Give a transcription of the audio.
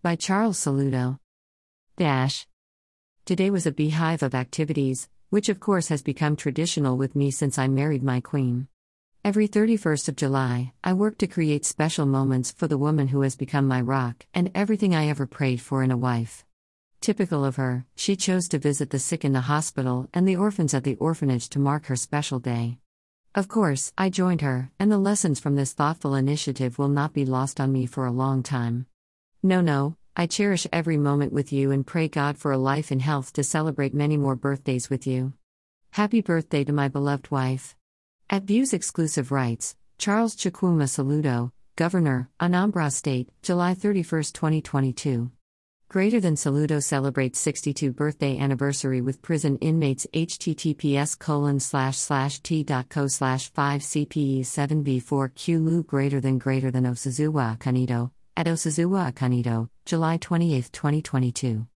By Charles Soludo. Dash. Today was a beehive of activities, which of course has become traditional with me since I married my queen. Every 31st of July, I work to create special moments for the woman who has become my rock and everything I ever prayed for in a wife. Typical of her, she chose to visit the sick in the hospital and the orphans at the orphanage to mark her special day. Of course, I joined her, and the lessons from this thoughtful initiative will not be lost on me for a long time. No, no, I cherish every moment with you and pray God for a life in health to celebrate many more birthdays with you. Happy birthday to my beloved wife. At Views Exclusive Rights, Charles Chukwuma Soludo, Governor, Anambra State, July 31, 2022. Greater Than Soludo celebrates 62 birthday anniversary with prison inmates https colon slash slash t.co slash 5 cpe 7b4 q lu greater than greater than Osazuwa Akanido, at Osazuwa Akanido, July 28, 2022.